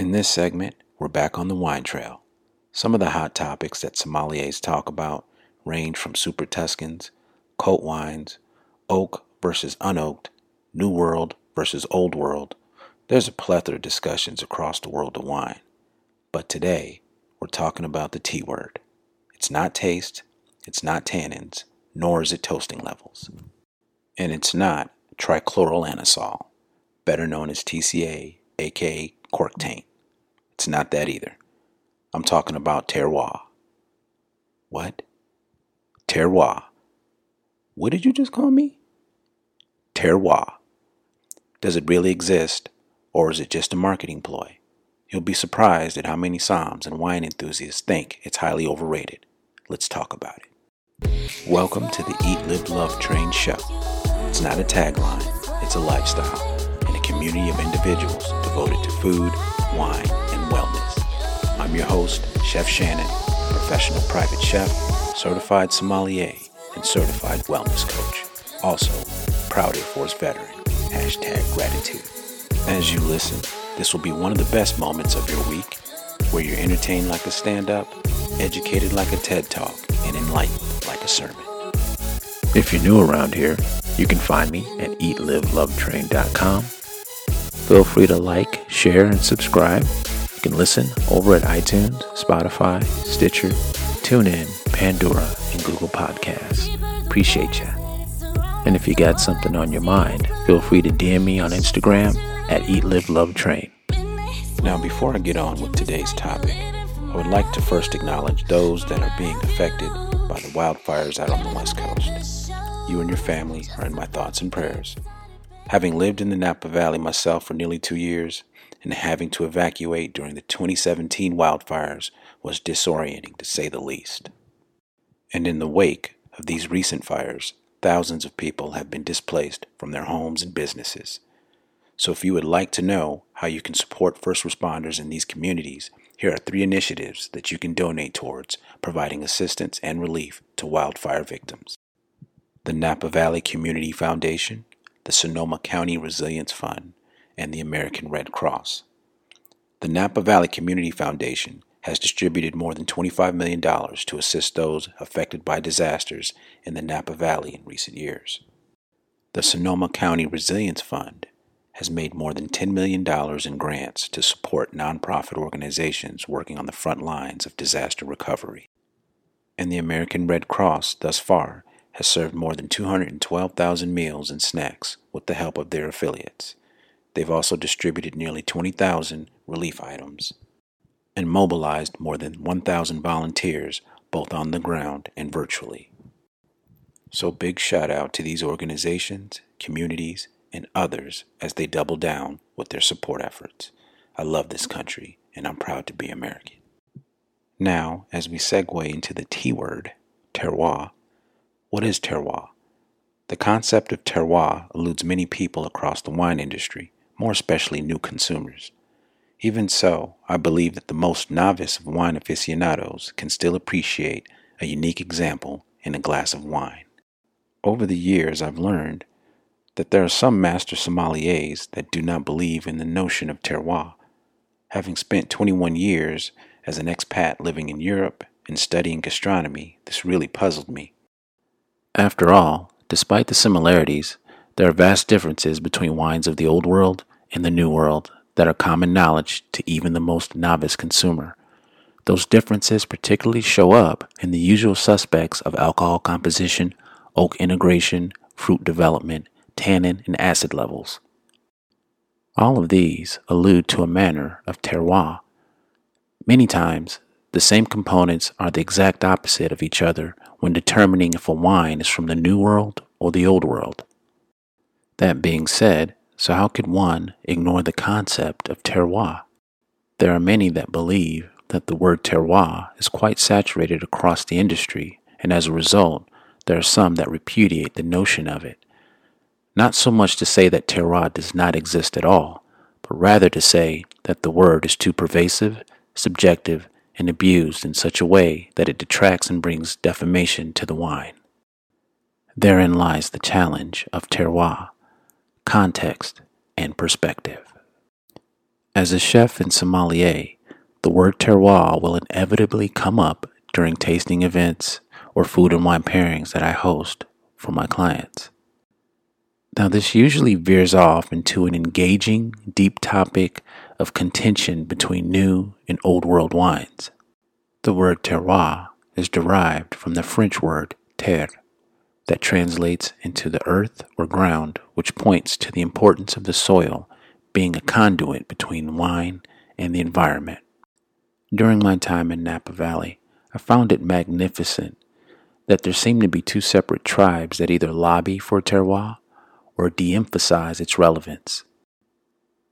In this segment, we're back on the wine trail. Some of the hot topics that sommeliers talk about range from super Tuscans, cult wines, oak versus unoaked, new world versus old world. There's a plethora of discussions across the world of wine. But today, we're talking about the T word. It's not taste, it's not tannins, nor is it toasting levels. And it's not trichloroanisole, better known as TCA, aka cork taint. It's not that either. I'm talking about terroir. What? Terroir. What did you just call me? Terroir. Does it really exist, or is it just a marketing ploy? You'll be surprised at how many somms and wine enthusiasts think it's highly overrated. Let's talk about it. Welcome to the Eat, Live, Love Train show. It's not a tagline, it's a lifestyle and a community of individuals devoted to food, wine, and wellness. I'm your host, Chef Shannon, professional private chef, certified sommelier, and certified wellness coach. Also, proud Air Force veteran. Hashtag gratitude. As you listen, this will be one of the best moments of your week where you're entertained like a stand up, educated like a TED Talk, and enlightened like a sermon. If you're new around here, you can find me at eatlivelovetrain.com. Feel free to like, share, and subscribe. You can listen over at iTunes, Spotify, Stitcher, TuneIn, Pandora, and Google Podcasts. Appreciate ya. And if you got something on your mind, feel free to DM me on Instagram at Eat Live Love Train. Now, before I get on with today's topic, I would like to first acknowledge those that are being affected by the wildfires out on the West Coast. You and your family are in my thoughts and prayers. Having lived in the Napa Valley myself for nearly two years and having to evacuate during the 2017 wildfires was disorienting to say the least. And in the wake of these recent fires, thousands of people have been displaced from their homes and businesses. So, if you would like to know how you can support first responders in these communities, here are three initiatives that you can donate towards providing assistance and relief to wildfire victims the Napa Valley Community Foundation, the Sonoma County Resilience Fund, and the American Red Cross. The Napa Valley Community Foundation has distributed more than $25 million to assist those affected by disasters in the Napa Valley in recent years. The Sonoma County Resilience Fund has made more than $10 million in grants to support nonprofit organizations working on the front lines of disaster recovery. And the American Red Cross, thus far, has served more than 212,000 meals and snacks with the help of their affiliates. They've also distributed nearly 20,000 relief items and mobilized more than 1,000 volunteers both on the ground and virtually. So, big shout out to these organizations, communities, and others as they double down with their support efforts. I love this country and I'm proud to be American. Now, as we segue into the T word, terroir, what is terroir? The concept of terroir eludes many people across the wine industry, more especially new consumers. Even so, I believe that the most novice of wine aficionados can still appreciate a unique example in a glass of wine. Over the years, I've learned that there are some master sommeliers that do not believe in the notion of terroir. Having spent 21 years as an expat living in Europe and studying gastronomy, this really puzzled me. After all, despite the similarities, there are vast differences between wines of the Old World and the New World that are common knowledge to even the most novice consumer. Those differences particularly show up in the usual suspects of alcohol composition, oak integration, fruit development, tannin, and acid levels. All of these allude to a manner of terroir. Many times, the same components are the exact opposite of each other when determining if a wine is from the New World or the Old World. That being said, so how could one ignore the concept of terroir? There are many that believe that the word terroir is quite saturated across the industry, and as a result, there are some that repudiate the notion of it. Not so much to say that terroir does not exist at all, but rather to say that the word is too pervasive, subjective, and abused in such a way that it detracts and brings defamation to the wine. Therein lies the challenge of terroir, context, and perspective. As a chef and sommelier, the word terroir will inevitably come up during tasting events or food and wine pairings that I host for my clients. Now, this usually veers off into an engaging, deep topic of contention between new and old world wines. The word terroir is derived from the French word terre, that translates into the earth or ground, which points to the importance of the soil being a conduit between wine and the environment. During my time in Napa Valley, I found it magnificent that there seemed to be two separate tribes that either lobby for terroir or de emphasize its relevance.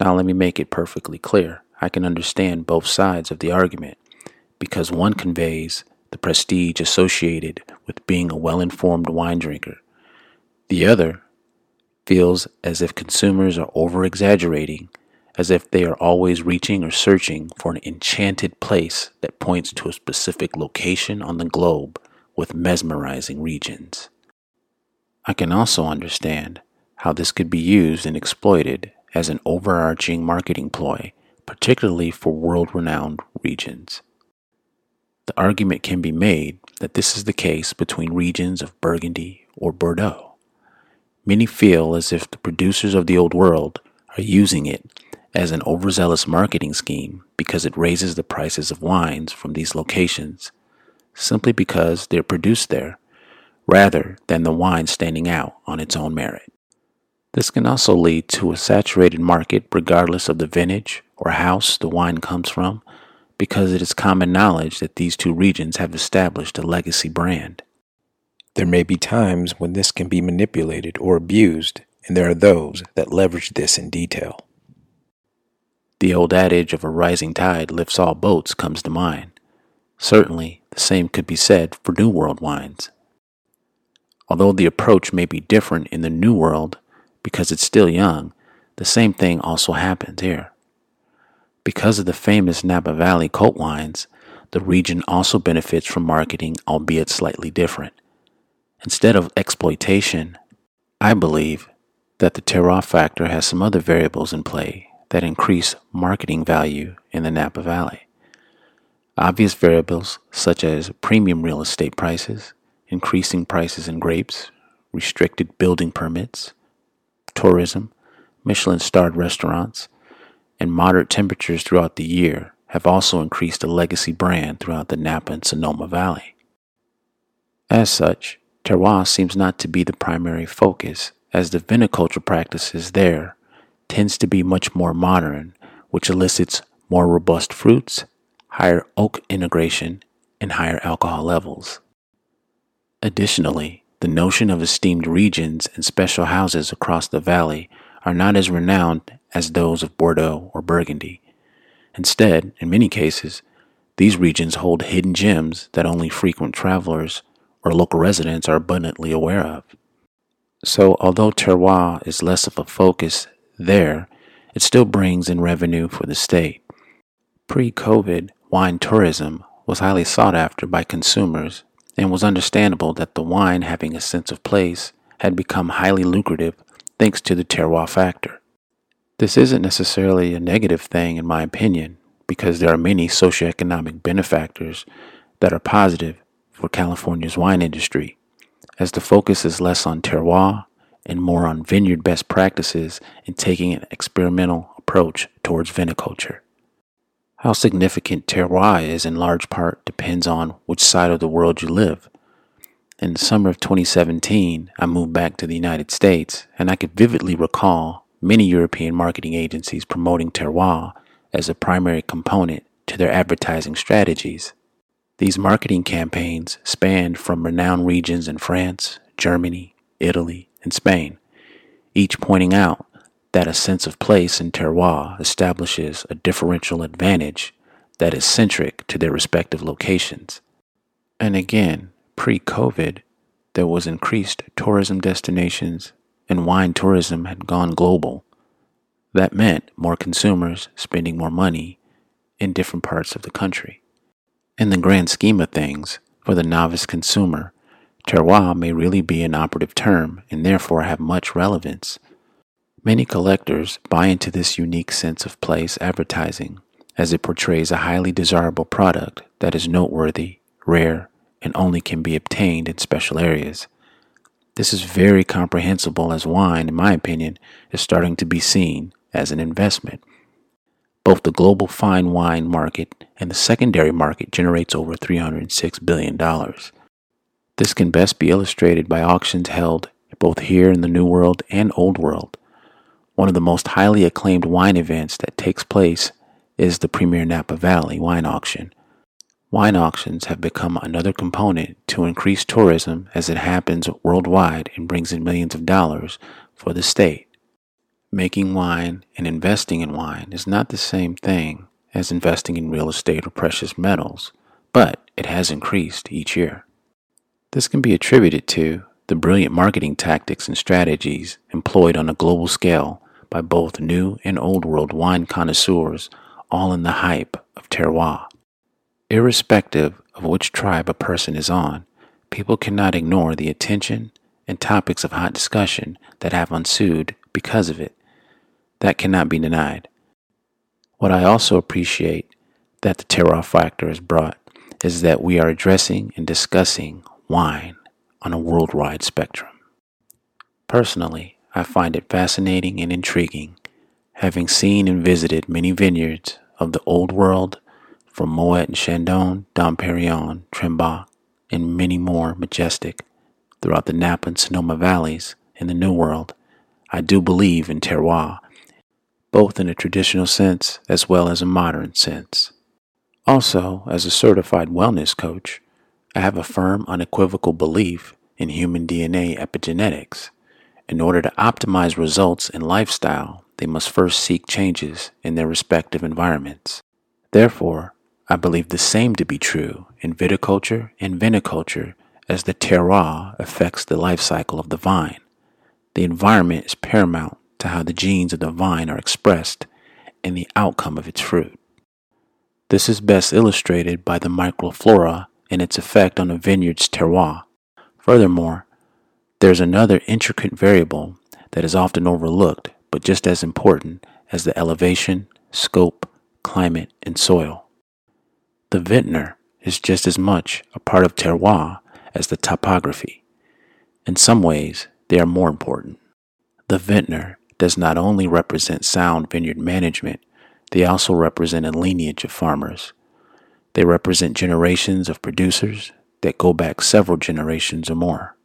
Now, let me make it perfectly clear. I can understand both sides of the argument because one conveys the prestige associated with being a well informed wine drinker. The other feels as if consumers are over exaggerating, as if they are always reaching or searching for an enchanted place that points to a specific location on the globe with mesmerizing regions. I can also understand how this could be used and exploited as an overarching marketing ploy, particularly for world renowned regions. The argument can be made that this is the case between regions of Burgundy or Bordeaux. Many feel as if the producers of the Old World are using it as an overzealous marketing scheme because it raises the prices of wines from these locations simply because they're produced there rather than the wine standing out on its own merit. This can also lead to a saturated market regardless of the vintage or house the wine comes from because it is common knowledge that these two regions have established a legacy brand. There may be times when this can be manipulated or abused, and there are those that leverage this in detail. The old adage of a rising tide lifts all boats comes to mind. Certainly, the same could be said for New World wines. Although the approach may be different in the New World because it's still young, the same thing also happens here. Because of the famous Napa Valley cult wines, the region also benefits from marketing, albeit slightly different. Instead of exploitation, I believe that the terroir factor has some other variables in play that increase marketing value in the Napa Valley. Obvious variables such as premium real estate prices, increasing prices in grapes, restricted building permits, tourism, Michelin starred restaurants, and moderate temperatures throughout the year have also increased the legacy brand throughout the Napa and Sonoma Valley. As such, terroir seems not to be the primary focus, as the viniculture practices there tends to be much more modern, which elicits more robust fruits, higher oak integration, and higher alcohol levels. Additionally, the notion of esteemed regions and special houses across the valley are not as renowned as those of Bordeaux or Burgundy. Instead, in many cases, these regions hold hidden gems that only frequent travelers or local residents are abundantly aware of. So, although terroir is less of a focus there, it still brings in revenue for the state. Pre COVID, wine tourism was highly sought after by consumers and was understandable that the wine having a sense of place had become highly lucrative thanks to the terroir factor. This isn't necessarily a negative thing, in my opinion, because there are many socioeconomic benefactors that are positive for California's wine industry, as the focus is less on terroir and more on vineyard best practices and taking an experimental approach towards viniculture. How significant terroir is in large part depends on which side of the world you live. In the summer of 2017, I moved back to the United States, and I could vividly recall many European marketing agencies promoting terroir as a primary component to their advertising strategies. These marketing campaigns spanned from renowned regions in France, Germany, Italy, and Spain, each pointing out that a sense of place in terroir establishes a differential advantage that is centric to their respective locations. And again, pre COVID, there was increased tourism destinations and wine tourism had gone global. That meant more consumers spending more money in different parts of the country. In the grand scheme of things, for the novice consumer, terroir may really be an operative term and therefore have much relevance. Many collectors buy into this unique sense of place advertising as it portrays a highly desirable product that is noteworthy, rare, and only can be obtained in special areas. This is very comprehensible as wine, in my opinion, is starting to be seen as an investment. Both the global fine wine market and the secondary market generates over $306 billion. This can best be illustrated by auctions held both here in the New World and Old World. One of the most highly acclaimed wine events that takes place is the Premiere Napa Valley Wine Auction. Wine auctions have become another component to increase tourism as it happens worldwide and brings in millions of dollars for the state. Making wine and investing in wine is not the same thing as investing in real estate or precious metals, but it has increased each year. This can be attributed to the brilliant marketing tactics and strategies employed on a global scale by both new and old world wine connoisseurs, all in the hype of terroir. Irrespective of which tribe a person is on, people cannot ignore the attention and topics of hot discussion that have ensued because of it. That cannot be denied. What I also appreciate that the terroir factor has brought is that we are addressing and discussing wine on a worldwide spectrum. Personally, I find it fascinating and intriguing, having seen and visited many vineyards of the Old World, from Moet and Chandon, Dom Perignon, Trimbach, and many more majestic throughout the Napa and Sonoma valleys in the New World. I do believe in terroir, both in a traditional sense as well as a modern sense. Also, as a certified wellness coach, I have a firm, unequivocal belief in human DNA epigenetics in order to optimize results in lifestyle, they must first seek changes in their respective environments. Therefore, I believe the same to be true in viticulture and viniculture as the terroir affects the life cycle of the vine. The environment is paramount to how the genes of the vine are expressed and the outcome of its fruit. This is best illustrated by the microflora and its effect on a vineyard's terroir. Furthermore, there's another intricate variable that is often overlooked, but just as important as the elevation, scope, climate, and soil. The vintner is just as much a part of terroir as the topography. In some ways, they are more important. The vintner does not only represent sound vineyard management, they also represent a lineage of farmers. They represent generations of producers that go back several generations or more.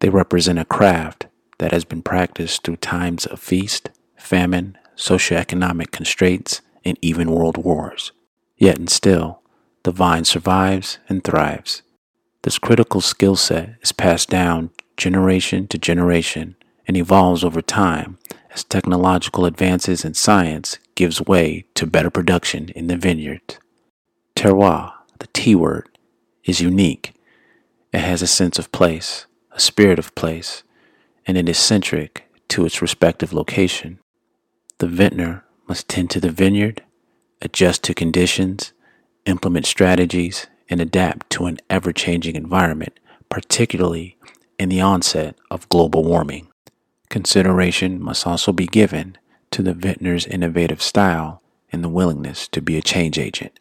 They represent a craft that has been practiced through times of feast, famine, socioeconomic constraints, and even world wars. Yet and still, the vine survives and thrives. This critical skill set is passed down generation to generation and evolves over time as technological advances in science gives way to better production in the vineyard. Terroir, the T word, is unique. It has a sense of place, a spirit of place, and it is centric to its respective location. The vintner must tend to the vineyard, adjust to conditions, implement strategies, and adapt to an ever changing environment, particularly in the onset of global warming. Consideration must also be given to the vintner's innovative style and the willingness to be a change agent.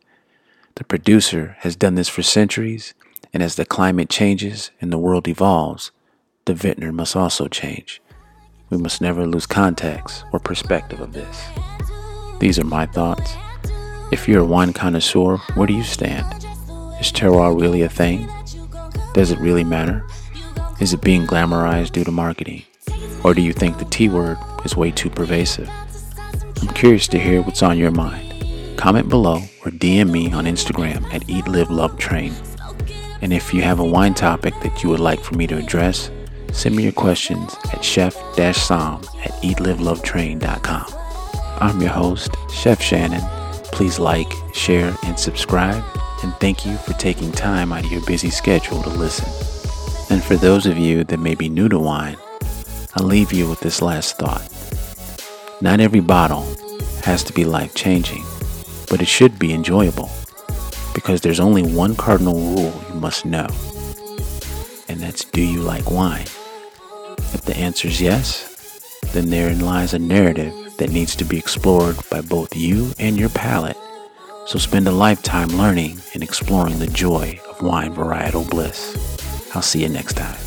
The producer has done this for centuries and as the climate changes and the world evolves, the vintner must also change. We must never lose context or perspective of this. These are my thoughts. If you're a wine connoisseur, where do you stand? Is terroir really a thing? Does it really matter? Is it being glamorized due to marketing? Or do you think the T word is way too pervasive? I'm curious to hear what's on your mind. Comment below or DM me on Instagram at Eat Live Love Train. And if you have a wine topic that you would like for me to address, send me your questions at chef-sam at eatlivelovetrain.com. I'm your host, Chef Shannon. Please like, share, and subscribe. And thank you for taking time out of your busy schedule to listen. And for those of you that may be new to wine, I'll leave you with this last thought. Not every bottle has to be life changing, but it should be enjoyable because there's only one cardinal rule you must know, and that's do you like wine? If the answer is yes, then therein lies a narrative that needs to be explored by both you and your palate. So spend a lifetime learning and exploring the joy of wine varietal bliss. I'll see you next time.